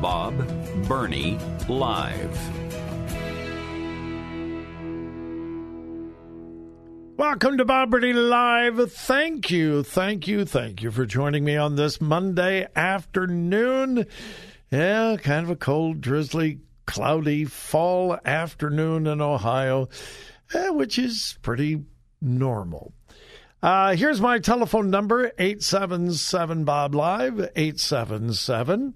Bob Burney Live. Welcome to Bob Burney Live. Thank you, thank you, thank you for joining me on this Monday afternoon. Yeah, kind of a cold, drizzly, cloudy fall afternoon in Ohio, eh, which is pretty normal. Uh, here's my telephone number 877 Bob Live, 877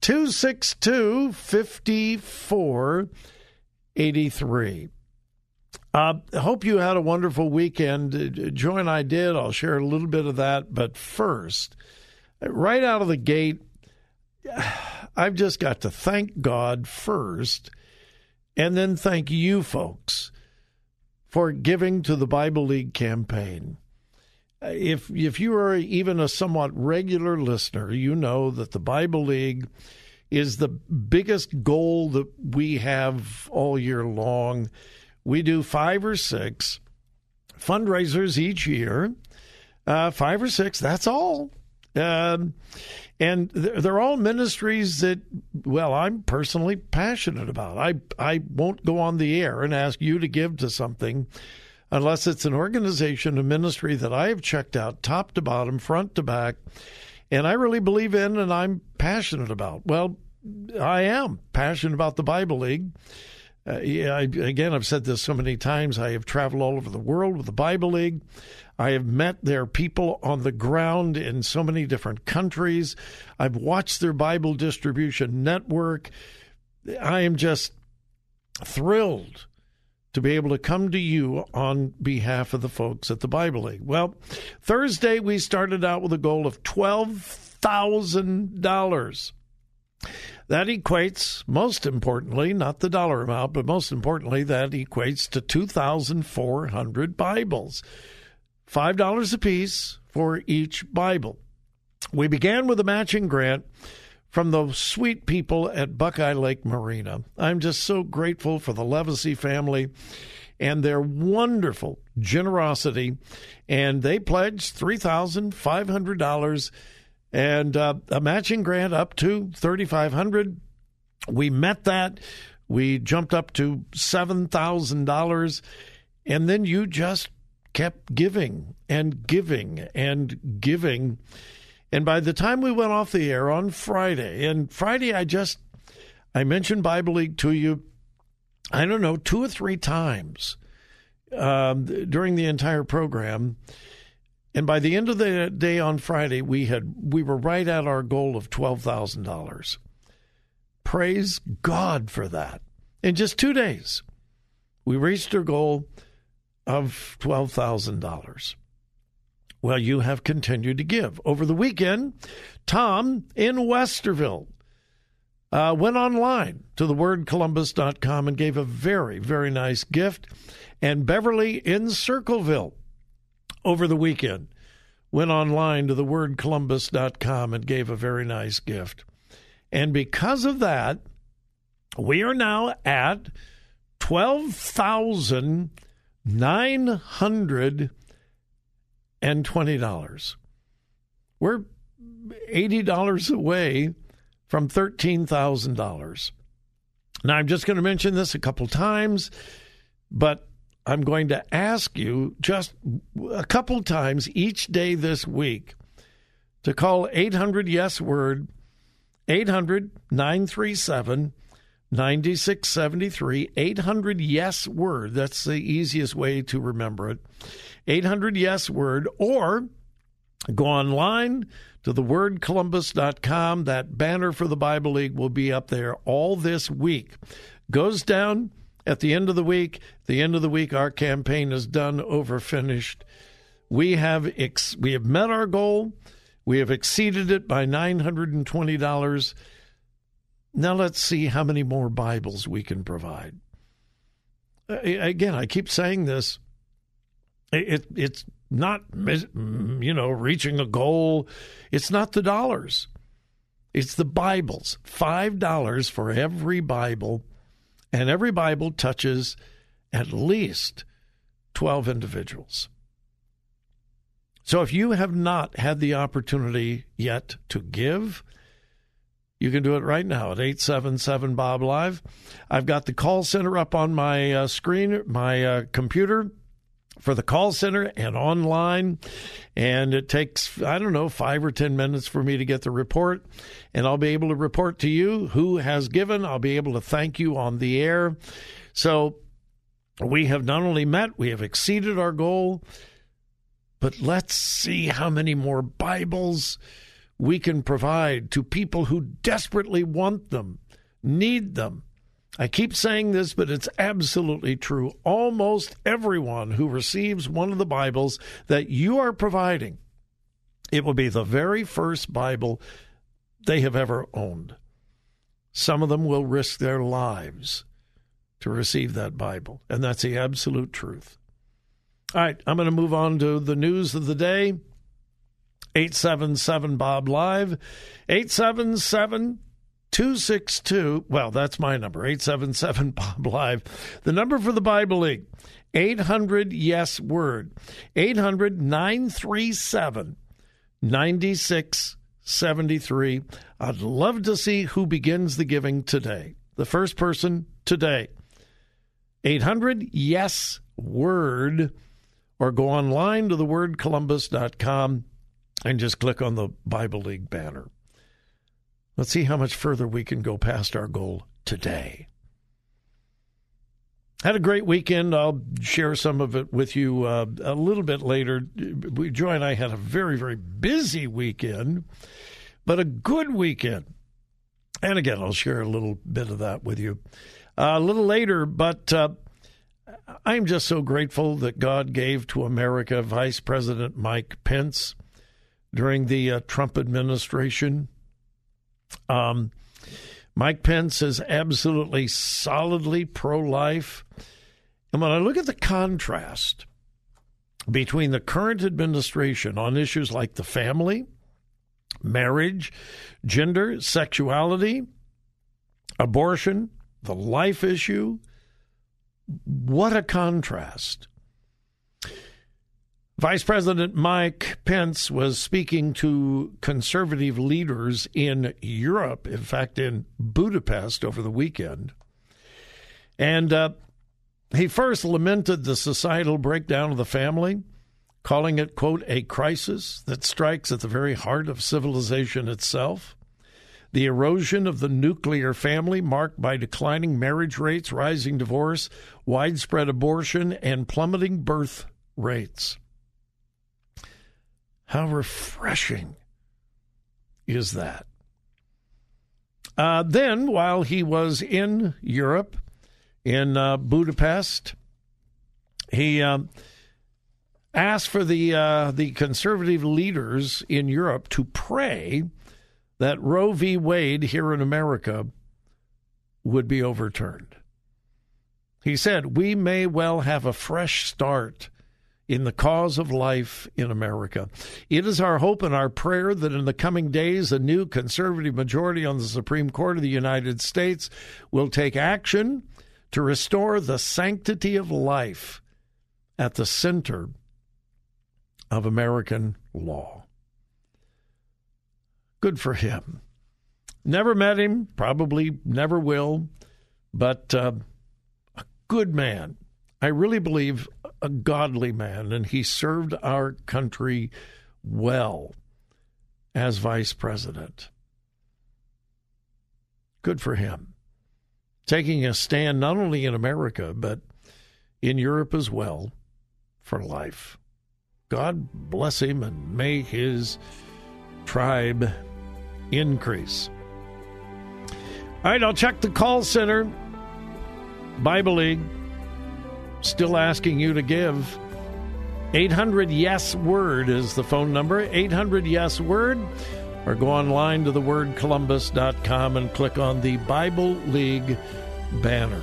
262 5483. Uh, hope you had a wonderful weekend. Joy and I did. I'll share a little bit of that. But first, right out of the gate, I've just got to thank God first and then thank you folks for giving to the Bible League campaign. If if you are even a somewhat regular listener, you know that the Bible League is the biggest goal that we have all year long. We do five or six fundraisers each year, uh, five or six. That's all. Um, and they're all ministries that, well, I'm personally passionate about. I I won't go on the air and ask you to give to something unless it's an organization, a ministry that I have checked out top to bottom, front to back, and I really believe in and I'm passionate about. Well, I am passionate about the Bible League. Uh, yeah, I, again, I've said this so many times. I have traveled all over the world with the Bible League. I have met their people on the ground in so many different countries. I've watched their Bible distribution network. I am just thrilled to be able to come to you on behalf of the folks at the Bible League. Well, Thursday we started out with a goal of $12,000. That equates, most importantly, not the dollar amount, but most importantly, that equates to 2,400 Bibles. $5 a piece for each Bible. We began with a matching grant from the sweet people at Buckeye Lake Marina. I'm just so grateful for the Levesey family and their wonderful generosity. And they pledged $3,500 and uh, a matching grant up to 3500 We met that. We jumped up to $7,000. And then you just kept giving and giving and giving. And by the time we went off the air on Friday, and Friday I just I mentioned Bible League to you, I don't know, two or three times um, during the entire program. And by the end of the day on Friday, we had we were right at our goal of twelve thousand dollars. Praise God for that. In just two days, we reached our goal of $12,000. Well, you have continued to give. Over the weekend, Tom in Westerville uh, went online to thewordcolumbus.com and gave a very, very nice gift. And Beverly in Circleville over the weekend went online to thewordcolumbus.com and gave a very nice gift. And because of that, we are now at $12,920. We're $80 away from $13,000. Now, I'm just going to mention this a couple times, but I'm going to ask you just a couple times each day this week to call 800 Yes Word, 800 937 9673, 800 Yes Word. That's the easiest way to remember it. 800 Yes Word, or go online to thewordcolumbus.com. That banner for the Bible League will be up there all this week. Goes down at the end of the week. The end of the week, our campaign is done, over, finished. We have ex- we have met our goal. We have exceeded it by nine hundred and twenty dollars. Now let's see how many more Bibles we can provide. Again, I keep saying this. It, it's not mm, you know reaching a goal. It's not the dollars. It's the Bibles. Five dollars for every Bible and every Bible touches at least 12 individuals. So if you have not had the opportunity yet to give, you can do it right now at 877 Bob Live. I've got the call center up on my uh, screen, my uh, computer for the call center and online. And it takes, I don't know, five or 10 minutes for me to get the report. And I'll be able to report to you who has given. I'll be able to thank you on the air. So we have not only met, we have exceeded our goal. But let's see how many more Bibles we can provide to people who desperately want them, need them, I keep saying this, but it's absolutely true. Almost everyone who receives one of the Bibles that you are providing, it will be the very first Bible they have ever owned. Some of them will risk their lives to receive that Bible, and that's the absolute truth. All right, I'm going to move on to the news of the day. 877 Bob Live, 877 262, well, that's my number, 877 Bob Live. The number for the Bible League, 800 Yes Word, 800 937 9673. I'd love to see who begins the giving today. The first person today. 800 Yes Word, or go online to thewordcolumbus.com and just click on the Bible League banner. Let's see how much further we can go past our goal today. Had a great weekend. I'll share some of it with you uh, a little bit later. We, Joy and I had a very, very busy weekend, but a good weekend. And again, I'll share a little bit of that with you uh, a little later. But uh, I'm just so grateful that God gave to America Vice President Mike Pence during the uh, Trump administration. Um, Mike Pence is absolutely solidly pro life. And when I look at the contrast between the current administration on issues like the family, marriage, gender, sexuality, abortion, the life issue, what a contrast. Vice President Mike Pence was speaking to conservative leaders in Europe, in fact, in Budapest over the weekend. And uh, he first lamented the societal breakdown of the family, calling it, quote, a crisis that strikes at the very heart of civilization itself. The erosion of the nuclear family, marked by declining marriage rates, rising divorce, widespread abortion, and plummeting birth rates. How refreshing is that? Uh, then, while he was in Europe, in uh, Budapest, he uh, asked for the uh, the conservative leaders in Europe to pray that Roe v. Wade here in America would be overturned. He said, We may well have a fresh start in the cause of life in America. It is our hope and our prayer that in the coming days, a new conservative majority on the Supreme Court of the United States will take action to restore the sanctity of life at the center of American law. Good for him. Never met him, probably never will, but uh, a good man. I really believe a godly man, and he served our country well as vice president. Good for him. Taking a stand not only in America, but in Europe as well for life. God bless him and may his tribe increase. All right, I'll check the call center. Bible League still asking you to give. 800 Yes Word is the phone number. 800 Yes Word. Or go online to thewordcolumbus.com and click on the Bible League banner.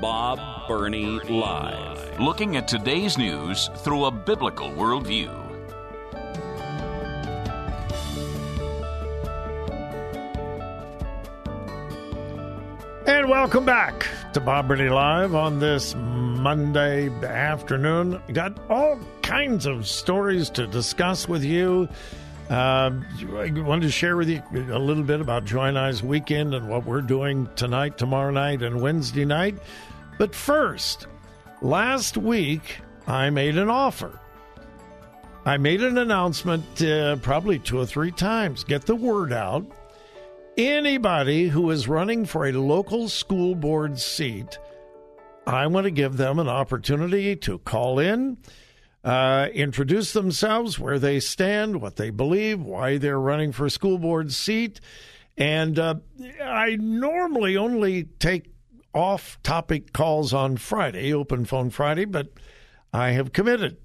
Bob Burney Live. Looking at today's news through a biblical worldview. Welcome back to Burney Live on this Monday afternoon. Got all kinds of stories to discuss with you. Uh, I wanted to share with you a little bit about Joy and I's weekend and what we're doing tonight, tomorrow night, and Wednesday night. But first, last week I made an offer. I made an announcement uh, probably two or three times. Get the word out. Anybody who is running for a local school board seat, I want to give them an opportunity to call in, uh, introduce themselves, where they stand, what they believe, why they're running for a school board seat. And uh, I normally only take off topic calls on Friday, open phone Friday, but I have committed.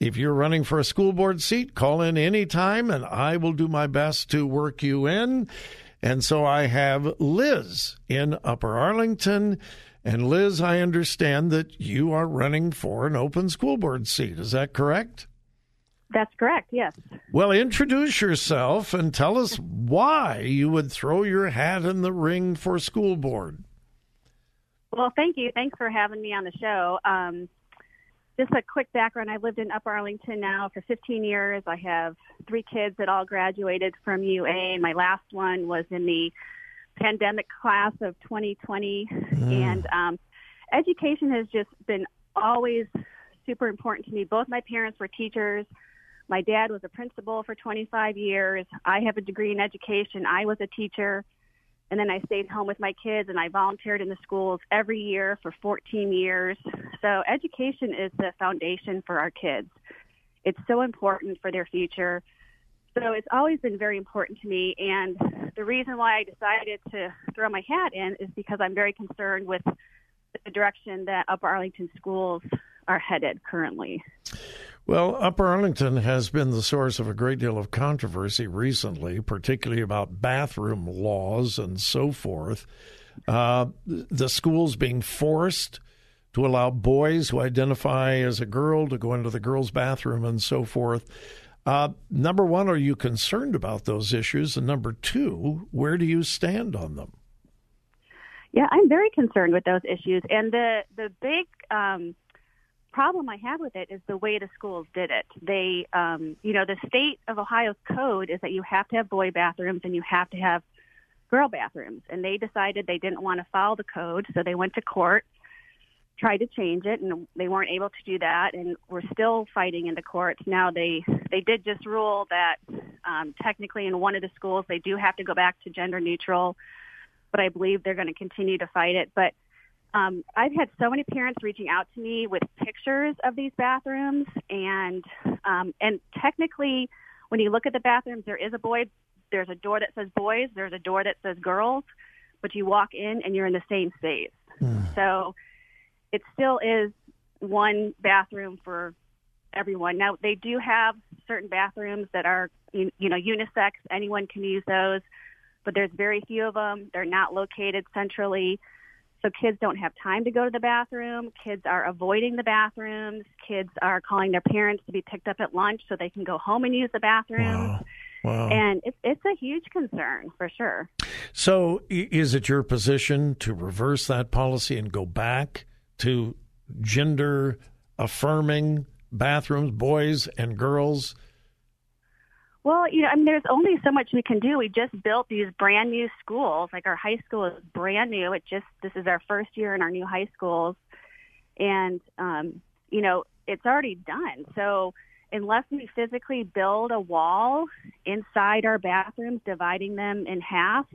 If you're running for a school board seat, call in anytime and I will do my best to work you in. And so I have Liz in Upper Arlington. And Liz, I understand that you are running for an open school board seat. Is that correct? That's correct, yes. Well, introduce yourself and tell us why you would throw your hat in the ring for school board. Well, thank you. Thanks for having me on the show. Um, just a quick background I've lived in Upper Arlington now for 15 years. I have three kids that all graduated from UA, and my last one was in the pandemic class of 2020. Mm. And um, education has just been always super important to me. Both my parents were teachers. My dad was a principal for 25 years. I have a degree in education. I was a teacher. And then I stayed home with my kids and I volunteered in the schools every year for 14 years. So education is the foundation for our kids. It's so important for their future. So it's always been very important to me. And the reason why I decided to throw my hat in is because I'm very concerned with the direction that Upper Arlington schools are headed currently. Well, Upper Arlington has been the source of a great deal of controversy recently, particularly about bathroom laws and so forth. Uh, the schools being forced to allow boys who identify as a girl to go into the girls' bathroom and so forth. Uh, number one, are you concerned about those issues? And number two, where do you stand on them? Yeah, I'm very concerned with those issues. And the the big um, problem I have with it is the way the schools did it. They, um, you know, the state of Ohio's code is that you have to have boy bathrooms and you have to have girl bathrooms. And they decided they didn't want to follow the code, so they went to court, tried to change it, and they weren't able to do that. And we're still fighting in the courts now. They they did just rule that um, technically in one of the schools they do have to go back to gender neutral, but I believe they're going to continue to fight it. But um, I've had so many parents reaching out to me with pictures of these bathrooms, and um, and technically, when you look at the bathrooms, there is a boy there's a door that says boys, there's a door that says girls, but you walk in and you're in the same space. So it still is one bathroom for everyone. Now they do have certain bathrooms that are you, you know unisex. Anyone can use those, but there's very few of them. They're not located centrally. So kids don't have time to go to the bathroom. Kids are avoiding the bathrooms. Kids are calling their parents to be picked up at lunch so they can go home and use the bathroom. Wow. Wow. And it's it's a huge concern for sure. So, is it your position to reverse that policy and go back to gender affirming bathrooms, boys and girls? Well, you know, I mean, there's only so much we can do. We just built these brand new schools. Like our high school is brand new. It just this is our first year in our new high schools, and um, you know, it's already done. So unless we physically build a wall inside our bathrooms, dividing them in half,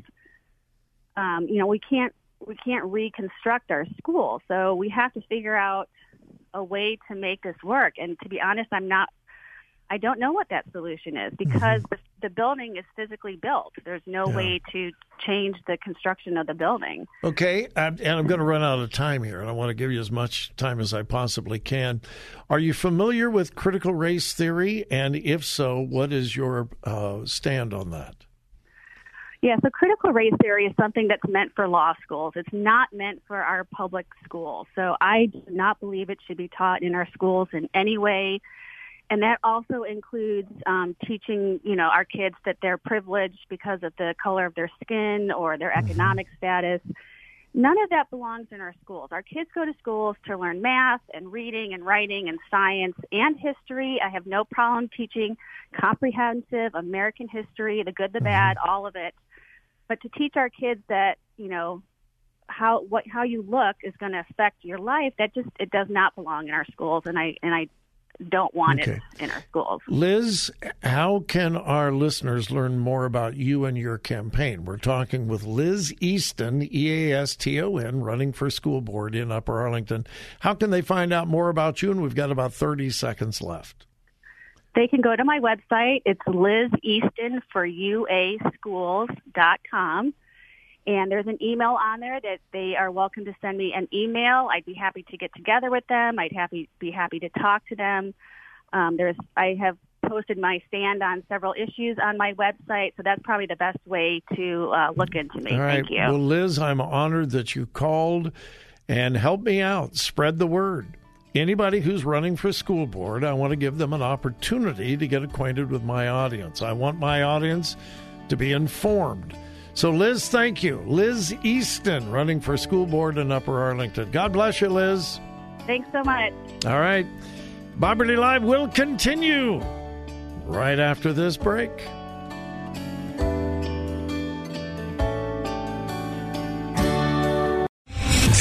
um, you know, we can't we can't reconstruct our school. So we have to figure out a way to make this work. And to be honest, I'm not I don't know what that solution is because the, the building is physically built. There's no Yeah. way to change the construction of the building. Okay, um, and I'm going to run out of time here, and I want to give you as much time as I possibly can. Are you familiar with critical race theory? And if so, what is your uh, stand on that? Yeah, so critical race theory is something that's meant for law schools. It's not meant for our public schools. So I do not believe it should be taught in our schools in any way. And that also includes um, teaching, you know, our kids that they're privileged because of the color of their skin or their economic status. None of that belongs in our schools. Our kids go to schools to learn math and reading and writing and science and history. I have no problem teaching comprehensive American history, the good, the bad, all of it. But to teach our kids that, you know, how what how you look is going to affect your life, that just it does not belong in our schools and I and I don't want Okay. it in our schools. Liz, how can our listeners learn more about you and your campaign? We're talking with Liz Easton, E A S T O N, running for school board in Upper Arlington. How can they find out more about you? And we've got about 30 seconds left. They can go to my website. It's Liz Easton for UAschools.com. And there's an email on there that they are welcome to send me an email. I'd be happy to get together with them. I'd happy be happy to talk to them. Um, there's I have posted my stand on several issues on my website, so that's probably the best way to uh, look into me. All right. Thank you. Well, Liz, I'm honored that you called and help me out. Spread the word. Anybody who's running for school board, I want to give them an opportunity to get acquainted with my audience. I want my audience to be informed. So, Liz, thank you. Liz Easton, running for school board in Upper Arlington. God bless you, Liz. Thanks so much. All right. Bob Burney Live will continue right after this break.